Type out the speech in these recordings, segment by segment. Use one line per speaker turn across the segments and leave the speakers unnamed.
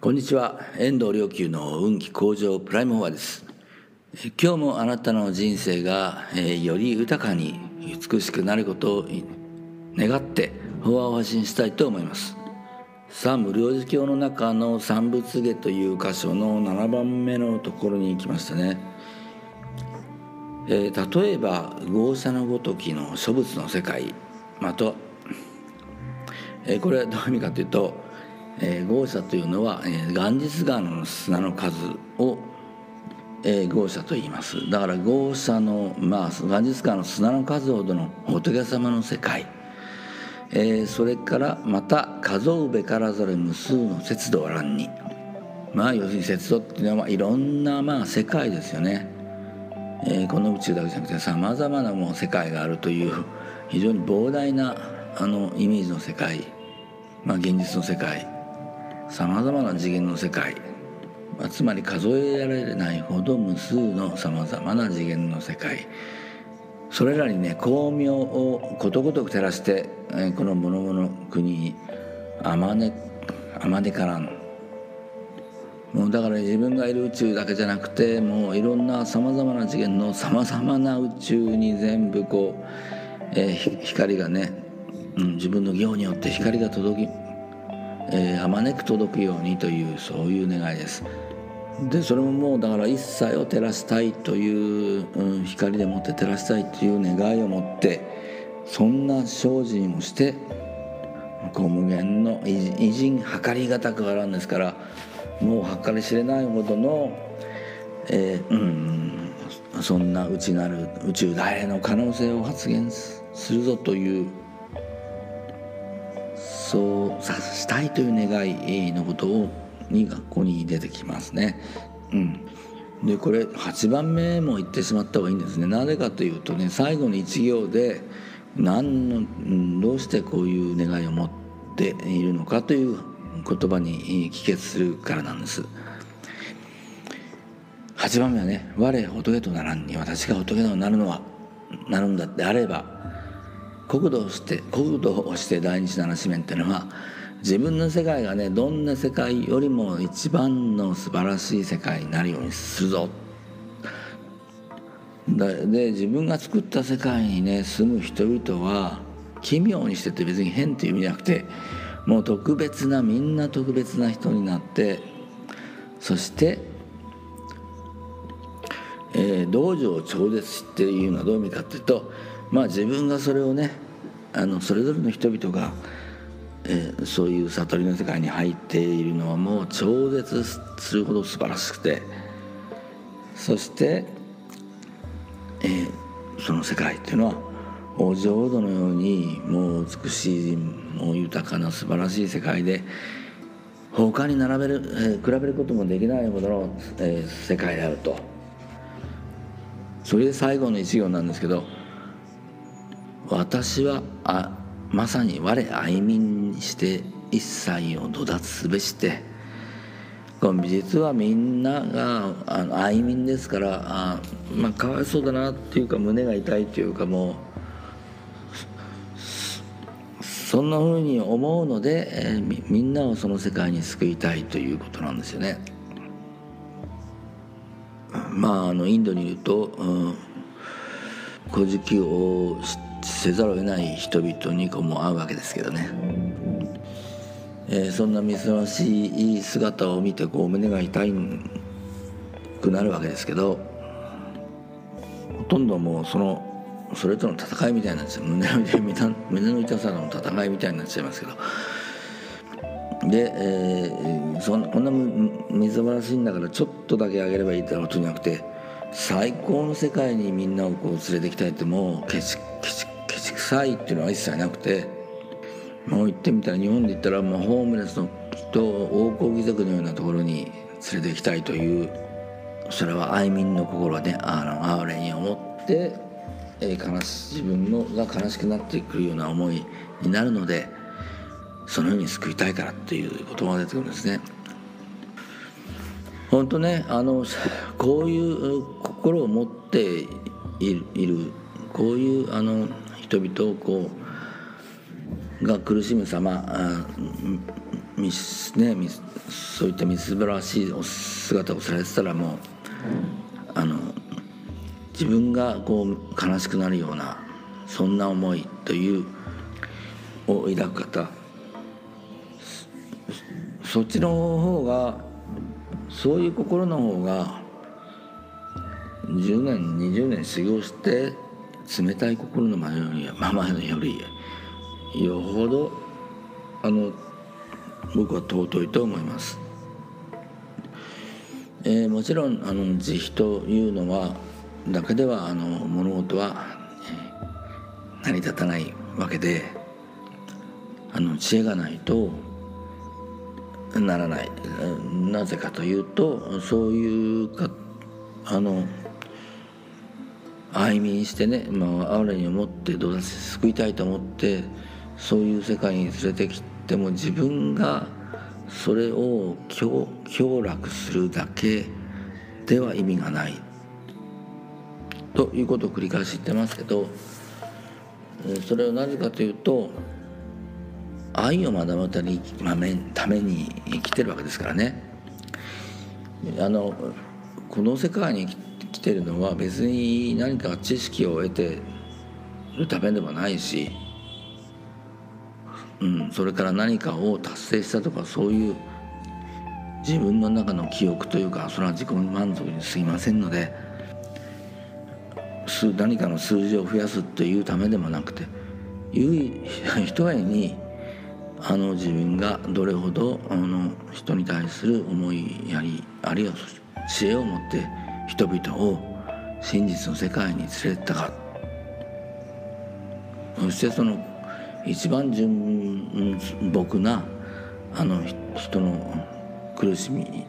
こんにちは。遠藤良久の運気向上プライムフォアです。今日もあなたの人生が、えー、より豊かに美しくなることを願って法話を発信したいと思います。さあ無料寿経の中の三仏下という箇所の7番目のところに行きましたね、えー、例えば豪奢のごときの諸仏の世界。また、えー、これはどういう意味かというとえー、豪奢というのは、えー、元日川の砂の数を、えー、豪奢と言います。だから豪奢のまあ元日川の砂の数ほどの仏様の世界、えー、それからまた数うべからざる無数の節度あらんに。まあ要するに節度っていうのはいろんなまあ世界ですよね、えー、この宇宙だけじゃなくてさまざまなもう世界があるという非常に膨大なあのイメージの世界。まあ現実の世界。さまざまな次元の世界、まあ、つまり数えられないほど無数のさまざまな次元の世界。それらにね光明をことごとく照らして、この物々の国あまねあまねからん。もうだから自分がいる宇宙だけじゃなくてもういろんなさまざまな次元のさまざまな宇宙に全部こう、えー、光がね、うん、自分の行によって光が届きえー、あまねく届くようにというそういう願いです。でそれももうだから一切を照らしたいという、うん、光でもって照らしたいという願いを持ってそんな精進をしてこ無限の偉人計りがたくあるんですからもう計り知れないほどの、えー、うんそんな内なる宇宙大の可能性を発現するぞというそうさしたいという願いのことをに学校に出てきますね。うん、でこれ8番目も言ってしまった方がいいんですね。なぜかというとね最後の1行で何のどうしてこういう願いを持っているのかという言葉に帰結するからなんです。8番目はね「我仏とならんに私が仏となるのはなるんだってあれば国土をして国土をして大日七四面っていうのは自分の世界がねどんな世界よりも一番の素晴らしい世界になるようにするぞ。で自分が作った世界にね住む人々は奇妙にしてて別に変っていう意味じゃなくてもう特別なみんな特別な人になってそして、えー、道場を超絶っていうのはどういう意味かっていうとまあ自分がそれをねあのそれぞれの人々が、えー、そういう悟りの世界に入っているのはもう超絶するほど素晴らしくてそして、えー、その世界っていうのはお浄土のようにもう美しいもう豊かな素晴らしい世界で他に並べる、えー、比べることもできないほどの、えー、世界であると。それで最後の一行なんですけど私はあまさに我愛民にして一切を土脱すべして実はみんながあの愛民ですからあまあかわいそうだなっていうか胸が痛いというかもうそんなふうに思うので、えー、みんなをその世界に救いたいということなんですよね。まああのインドにいると、うん、古事記を知ってせざるを得ない人々にこうも会うわけですけどね、えー、そんな珍しい姿を見てこう胸が痛いくなるわけですけどほとんどもうそのそれとの戦いみたいなんですよ胸の痛さの戦いみたいになっちゃいますけど。で、えー、そんこんなみずばらしいんだからちょっとだけあげればいいってことじゃなくて最高の世界にみんなをこう連れてきたいってもうケチケチケチくさいっていうのは一切なくてもう行ってみたら日本で言ったらもうホームレスの人を王侯貴族のようなところに連れて行きたいというそれは愛民の心であの哀れに思って、えー、悲し自分のが悲しくなってくるような思いになるのでそのように救いたいからっていう言葉が出てくるんですね。本当ねあのこういう心を持っているこういうあの人々をこうが苦しむ様あみねみそういったみすぼらしいお姿をされてたらもうあの自分がこう悲しくなるようなそんな思いというを抱く方そっちの方がそういう心の方が10年20年修行して冷たい心のままよりままよりよほどあの僕は尊いと思います。えー、もちろんあの慈悲というのはだけではあの物事は、えー、成り立たないわけであの知恵がないとならないなぜかというとそういうかあの愛民してね、まあ、哀れに思ってどうだ救いたいと思ってそういう世界に連れてきても自分がそれを強強楽するだけでは意味がないということを繰り返し言ってますけどそれはなぜかというと愛を学ぶために生きてるわけですからね。あのこの世界に来てるのは別に何か知識を得てるためでもないしうん、それから何かを達成したとかそういう自分の中の記憶というかそれは自己満足にすぎませんので何かの数字を増やすというためでもなくてひとえにあの自分がどれほどあの人に対する思いやりあるいは知恵を持って人々を真実の世界に連れてったか。そしてその一番純朴なあの人の苦しみ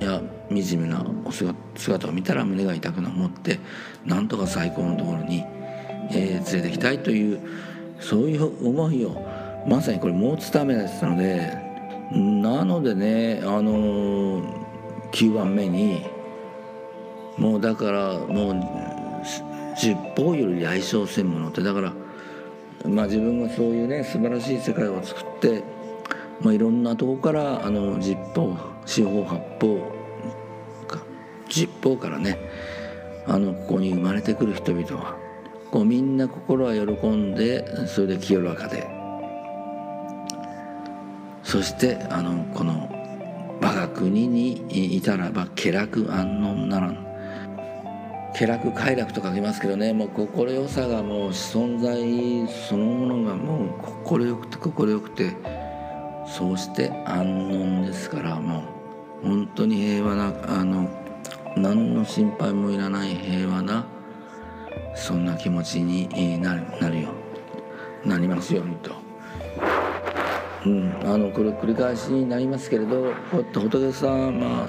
や惨めな姿を見たら胸が痛くな思ってなんとか最高のところに、えー、連れてきたいというそういう思いをまさにこれ持つためだったのでなのでねあの9番目にもうだからもう十方より来生せんものってだからまあ、自分がそういうね素晴らしい世界を作って、まあ、いろんなとこからあの十方四方八方十方からねあのここに生まれてくる人々はこうみんな心は喜んでそれで清らかでそしてあのこの我が国にいたらば気楽安穏ならん。気楽快楽と書きますけどねもう快さがもう存在そのものがもう快くて快くてそうして安穏ですからもう本当に平和なあの何の心配もいらない平和なそんな気持ちになるなるよなりますようにと。うん、あのこれ繰り返しになりますけれどこうやって仏様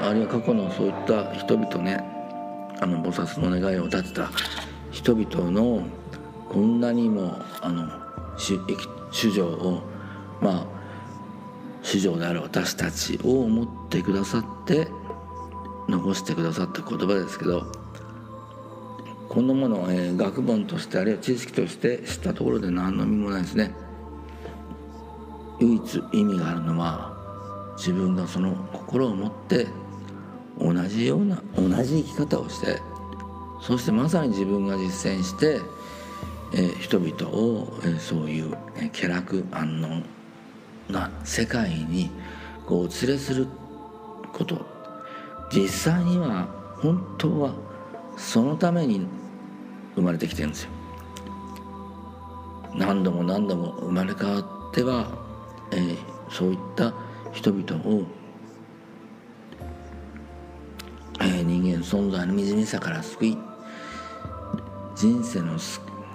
あるいは過去のそういった人々ねあの菩薩の願いを立てた人々のこんなにもあの主情をまあ主情である私たちを思ってくださって残してくださった言葉ですけどこんなものを、えー、学問としてあるいは知識として知ったところで何の意味もないですね。唯一意味があるのは自分がその心を持って同じような同じ生き方をしてそしてまさに自分が実践して、えー、人々を、えー、そういう、えー、気楽安穏な世界にこうお連れすること実際には本当はそのために生まれてきてるんですよ。何度も何度も生まれ変わっては、えー、そういった人々を人間存在の惨めさから救い。人生の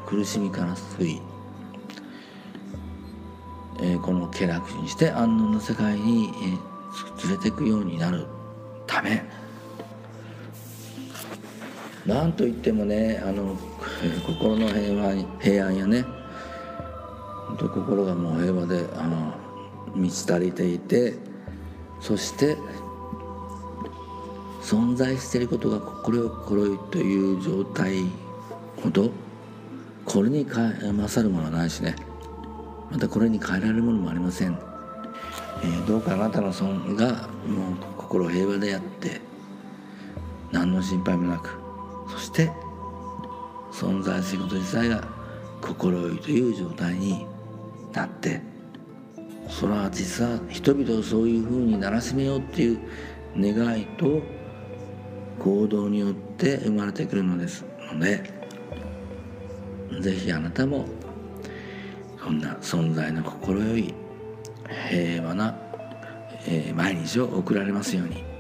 苦しみから救い、えこの気楽にして安穏の世界に、え連れていくようになるため。なんといってもねあの、え 心の平和平安やね。本当心がもう平和であの満ち足りていてそして存在していることが心よいという状態ほどこれに勝るものはないしね。またこれに変えられるものもありません。えー、どうかあなたの損がもう心平和であって何の心配もなくそして存在すること自体が心よいという状態になってそれは実は人々をそういうふうにならしめようっていう願いと行動によって生まれてくるのですので是非あなたもそんな存在の快い平和な、えー、毎日を送られますように。